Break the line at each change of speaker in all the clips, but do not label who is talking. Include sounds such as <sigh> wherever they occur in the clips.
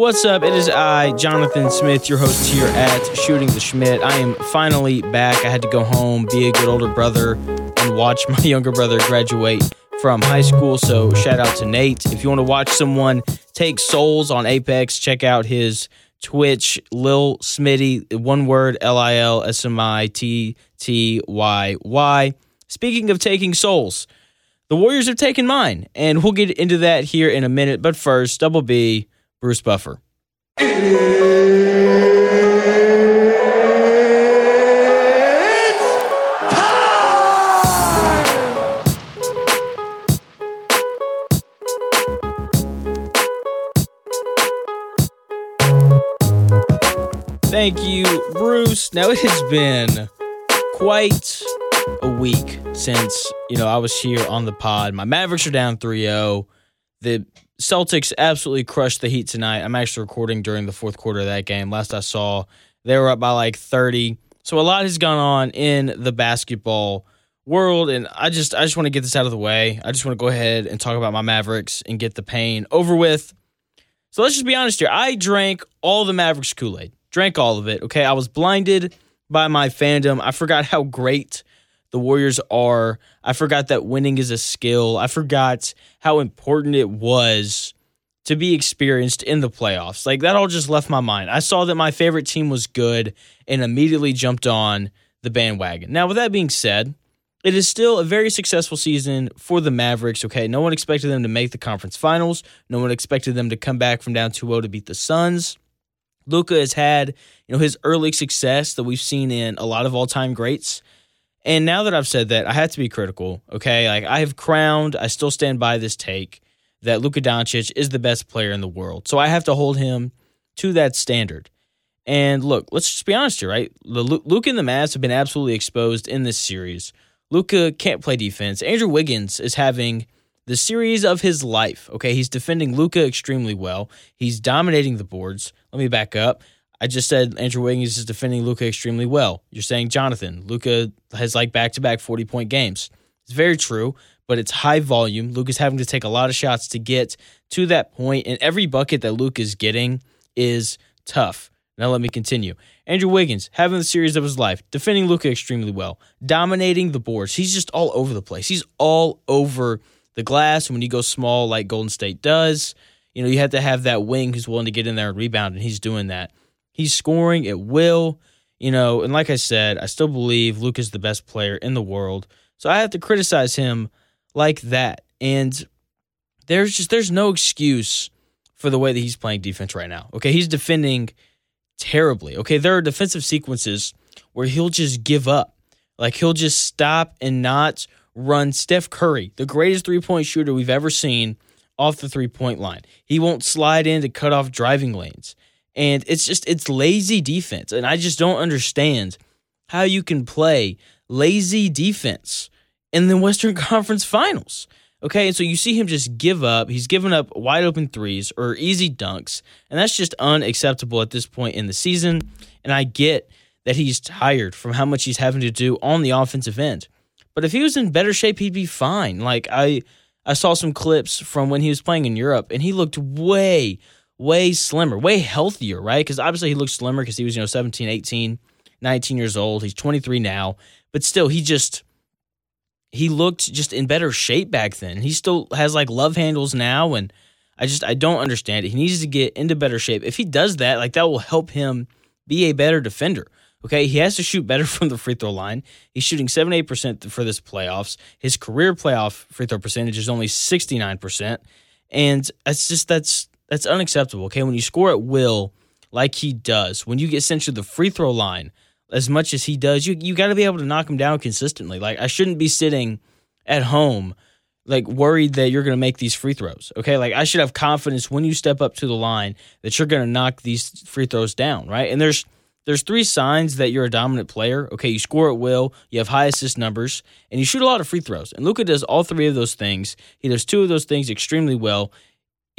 What's up? It is I, Jonathan Smith, your host here at Shooting the Shmitt. I am finally back. I had to go home, be a good older brother, and watch <laughs> my younger brother graduate from high school. So, shout out to Nate. If you want to watch someone take souls on Apex, check out his Twitch, Lil Smitty, one word L I L S M I T T Y Y. Speaking of taking souls, the Warriors have taken mine, and we'll get into that here in a minute. But first, Double B, Bruce Buffer. Thank you, Bruce. Now, it has been quite a week since, you know, I was here on the pod. My Mavericks are down 3 0. The Celtics absolutely crushed the Heat tonight. I'm actually recording during the fourth quarter of that game. Last I saw, they were up by like 30. So a lot has gone on in the basketball world and I just I just want to get this out of the way. I just want to go ahead and talk about my Mavericks and get the pain over with. So let's just be honest here. I drank all the Mavericks Kool-Aid. Drank all of it, okay? I was blinded by my fandom. I forgot how great the Warriors are. I forgot that winning is a skill. I forgot how important it was to be experienced in the playoffs. Like that all just left my mind. I saw that my favorite team was good and immediately jumped on the bandwagon. Now, with that being said, it is still a very successful season for the Mavericks. Okay, no one expected them to make the conference finals. No one expected them to come back from down 2-0 to beat the Suns. Luka has had, you know, his early success that we've seen in a lot of all-time greats. And now that I've said that, I have to be critical. Okay, like I have crowned, I still stand by this take that Luka Doncic is the best player in the world. So I have to hold him to that standard. And look, let's just be honest here, right? Luka and the Mavs have been absolutely exposed in this series. Luka can't play defense. Andrew Wiggins is having the series of his life. Okay, he's defending Luka extremely well. He's dominating the boards. Let me back up. I just said Andrew Wiggins is defending Luka extremely well. You're saying Jonathan, Luka has like back to back 40 point games. It's very true, but it's high volume. Luka's having to take a lot of shots to get to that point, and every bucket that Luka is getting is tough. Now let me continue. Andrew Wiggins having the series of his life, defending Luka extremely well, dominating the boards. He's just all over the place. He's all over the glass. When you go small like Golden State does, you know, you have to have that wing who's willing to get in there and rebound, and he's doing that. He's scoring at will, you know, and like I said, I still believe Luke is the best player in the world. So I have to criticize him like that. And there's just there's no excuse for the way that he's playing defense right now. Okay, he's defending terribly. Okay, there are defensive sequences where he'll just give up. Like he'll just stop and not run Steph Curry, the greatest three-point shooter we've ever seen off the three-point line. He won't slide in to cut off driving lanes. And it's just it's lazy defense. And I just don't understand how you can play lazy defense in the <laughs> Western Conference Finals. Okay, and so you see him just give up. He's given up wide open threes or easy dunks, and that's just unacceptable at this point in the season. And I get that he's tired from how much he's having to do on the offensive end. But if he was in better shape, he'd be fine. Like I I saw some clips from when he was playing in Europe and he looked way way slimmer, way healthier, right? Because obviously he looked slimmer because he was, you know, 17, 18, 19 years old. He's 23 now, but still, he just, he looked just in better shape back then. He still has like love handles now. And I just, I don't understand it. He needs to get into better shape. If he does that, like that will help him be a better defender. Okay, he has to shoot better <laughs> from the free throw line. He's shooting 78% for this playoffs. His career playoff free throw percentage is only 69%. And that's just that's that's unacceptable. Okay, when you score at will, like he does, when you get sent to the free throw line as much as he does, you you got to be able to knock him down consistently. Like I shouldn't be sitting at home like worried that you're going to make these free throws. Okay, like I should have confidence when you step up to the line that you're going to knock these free throws down, right? And there's there's three signs that you're a dominant player. Okay, you score at will, you have high assist numbers, and you shoot a lot of free throws. And Luka does all three of those things. He does two of those things extremely well,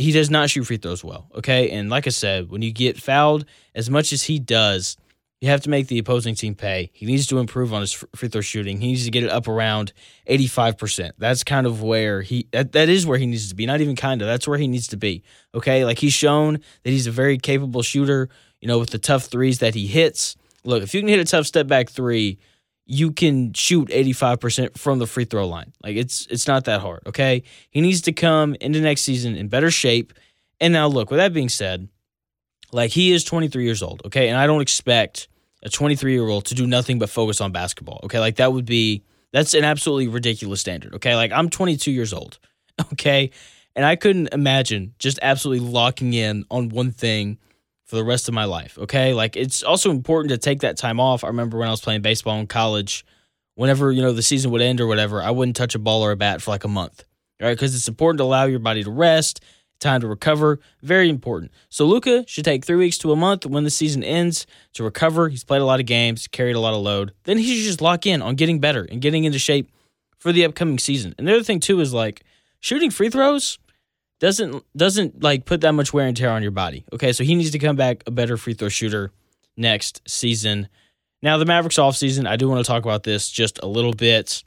he does not shoot free throws well. Okay. And like I said, when you get fouled as much as he does, You have to make the opposing team pay. He needs to improve on his free throw shooting. He needs to get it up around 85%. That's kind of where he that, that is where he needs to be. Not even kind of. That's where he needs to be. Okay? Like he's shown that he's a very capable shooter, you know, with the tough threes that he hits. Look, if you can hit a tough step back 3, you can shoot 85% from the free throw line. Like it's it's not that hard, okay? He needs to come into next season in better shape. And now look, with that being said, like he is 23 years old, okay? And I don't expect a 23 year old to do nothing but focus on basketball. Okay. Like that would be, that's an absolutely ridiculous standard. Okay. Like I'm 22 years old. <laughs> Okay. And I couldn't imagine just absolutely locking in on one thing for the rest of my life. Okay. Like it's also important to take that time off. I remember when I was playing baseball in college, whenever, you know, the season would end or whatever, I wouldn't touch a ball or a bat for like a month. Right. Because it's important to allow your body to rest time to recover. Very important. So Luka should take three weeks to a month when the season ends to recover. He's played a lot of games, carried a lot of load. Then he should just lock in on getting better and getting into shape for the upcoming season. And the other thing too is like shooting free throws doesn't doesn't like put that much wear and tear on your body. Okay, so he needs to come back a better free throw shooter next season. Now the Mavericks offseason, I do want to talk about this just a little bit.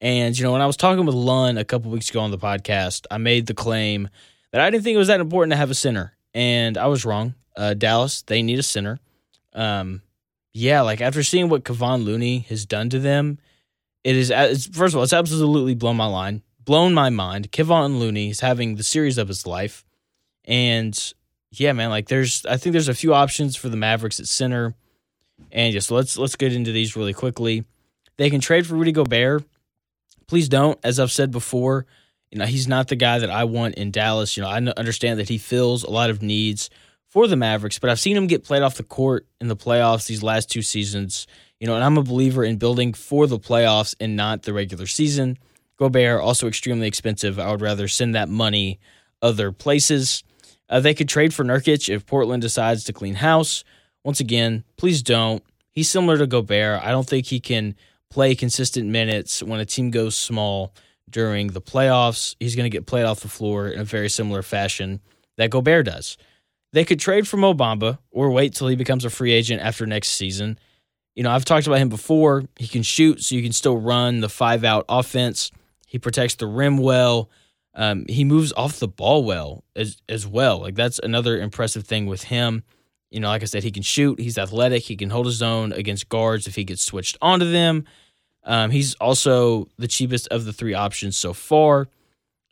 And you know, when I was talking with Lund a couple weeks ago on the podcast, I made the claim that I didn't think it was that important to have a center, and I was wrong. Uh, Dallas, they need a center. Um, yeah, like after seeing what Kevon Looney has done to them, it is it's, first of all, it's absolutely blown my line, blown my mind. Kevon Looney is having the series of his life, and yeah, man, like there's I think there's a few options for the Mavericks at center, and just let's let's get into these really quickly. They can trade for Rudy Gobert. Please don't, as I've said before you know, he's not the guy that I want in Dallas. You know, I understand that he fills a lot of needs for the Mavericks, but I've seen him get played off the court in the playoffs these last two seasons. You know, and I'm a believer in building for the playoffs and not the regular season. Gobert also extremely expensive. I would rather send that money other places. Uh, they could trade for Nurkic if Portland decides to clean house. Once again, please don't. He's similar to Gobert. I don't think he can play consistent minutes when a team goes small during the playoffs. He's going to get played off the floor in a very similar fashion that Gobert does. They could trade for Mo Bamba or wait till he becomes a free agent after next season. You know, I've talked about him before. He can shoot, so you can still run the five out offense. He protects the rim well. Um, he moves off the ball well as as well. Like that's another impressive thing with him. You know, like I said, he can shoot. He's athletic. He can hold his own against guards if he gets switched onto them. Um, he's also the cheapest of the three options so far.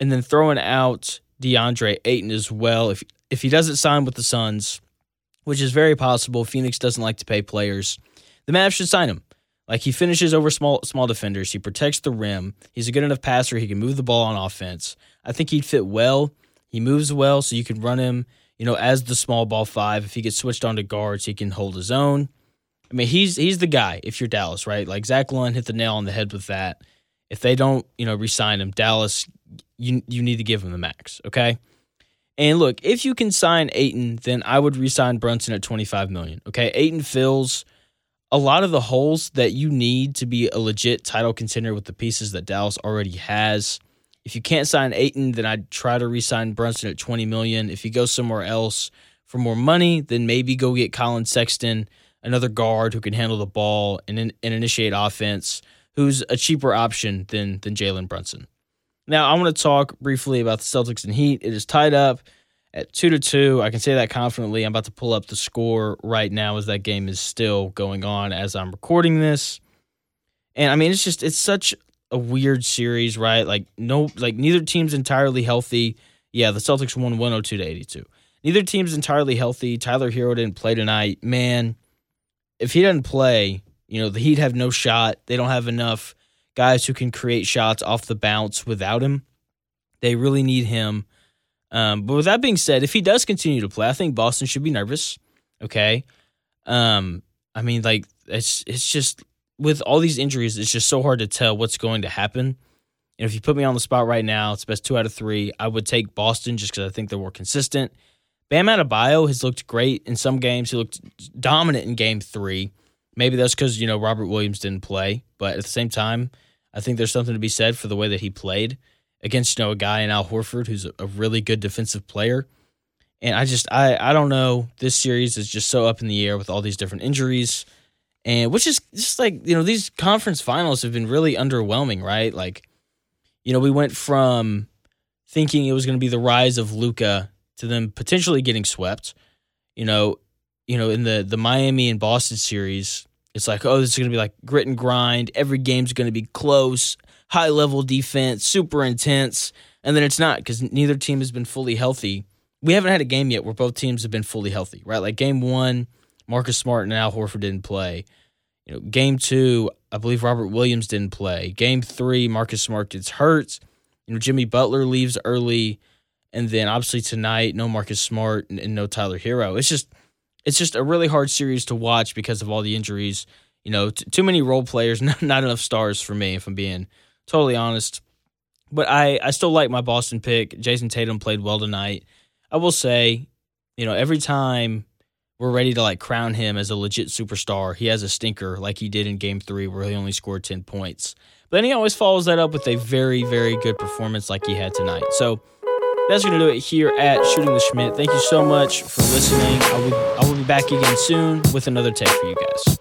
And then throwing out DeAndre Ayton as well. If if he doesn't sign with the Suns, which is very possible, Phoenix doesn't like to pay players. The Mavs should sign him. Like he finishes over small small defenders. He protects the rim. He's a good enough passer. He can move the ball on offense. I think he'd fit well. He moves well, so you can run him, you know, as the small ball five. If he gets switched on to guards, he can hold his own. I mean, he's he's the guy if you're Dallas, right? Like Zach Lund hit the nail on the head with that. If they don't, you know, resign him, Dallas, you you need to give him the max, okay? And look, if you can sign Ayton, then I would resign Brunson at 25 million. Okay, Ayton fills a lot of the holes that you need to be a legit title contender with the pieces that Dallas already has. If you can't sign Ayton, then I'd try to resign Brunson at 20 million. If you go somewhere else for more money, then maybe go get Collin Sexton another guard who can handle the ball and, and initiate offense, who's a cheaper option than than Jalen Brunson. Now, I want to talk briefly about the Celtics and Heat. It is tied up at two to two. I can say that confidently. I'm about to pull up the score right now as that game is still going on as I'm recording this. And I mean, it's just it's such a weird series, right? Like no, like neither team's entirely healthy. Yeah, the Celtics won 102 to 82. Neither team's entirely healthy. Tyler Herro didn't play tonight. Man, if he doesn't play, you know, the Heat have no shot. They don't have enough guys who can create shots off the bounce without him. They really need him. Um, but with that being said, if he does continue to play, I think Boston should be nervous. Okay. Um, I mean, like it's it's just with all these injuries, it's just so hard to tell what's going to happen. And if you put me on the spot right now, it's best two out of three. I would take Boston just because I think they're more consistent. Bam Adebayo has looked great in some games. He looked dominant in game three. Maybe that's because, you know, Robert Williams didn't play. But at the same time, I think there's something to be said for the way that he played against, you know, a guy in Al Horford who's a really good defensive player. And I just I I don't know. This series is just so up in the air with all these different injuries. and which is just like you know these conference finals have been really underwhelming, right? Like, you know, we went from thinking it was going to be the rise of Luka to them potentially getting swept. You know, you know in the the Miami and Boston series, it's like oh this is going to be like grit and grind. Every game's going to be close, high level defense, super intense, and then it's not because neither team has been fully healthy. We haven't had a game yet where both teams have been fully healthy, right? Like game one, Marcus Smart and Al Horford didn't play. You know, game two, I believe Robert Williams didn't play. Game three, Marcus Smart gets hurt. You know, Jimmy Butler leaves early, and then obviously tonight, no Marcus Smart and, and no Tyler Herro. It's just, it's just a really hard series to watch because of all the injuries. You know, t- too many role players, <laughs> not, not enough stars for me, if I'm being totally honest. But I, I still like my Boston pick. Jayson Tatum played well tonight. I will say, you know, every time we're ready to like crown him as a legit superstar. He has a stinker like he did in game three where he only scored 10 points. But then he always follows that up with a very, very good performance like he had tonight. So that's going to do it here at Shooting the Shmitt. Thank you so much for listening. I will, I will be back again soon with another take for you guys.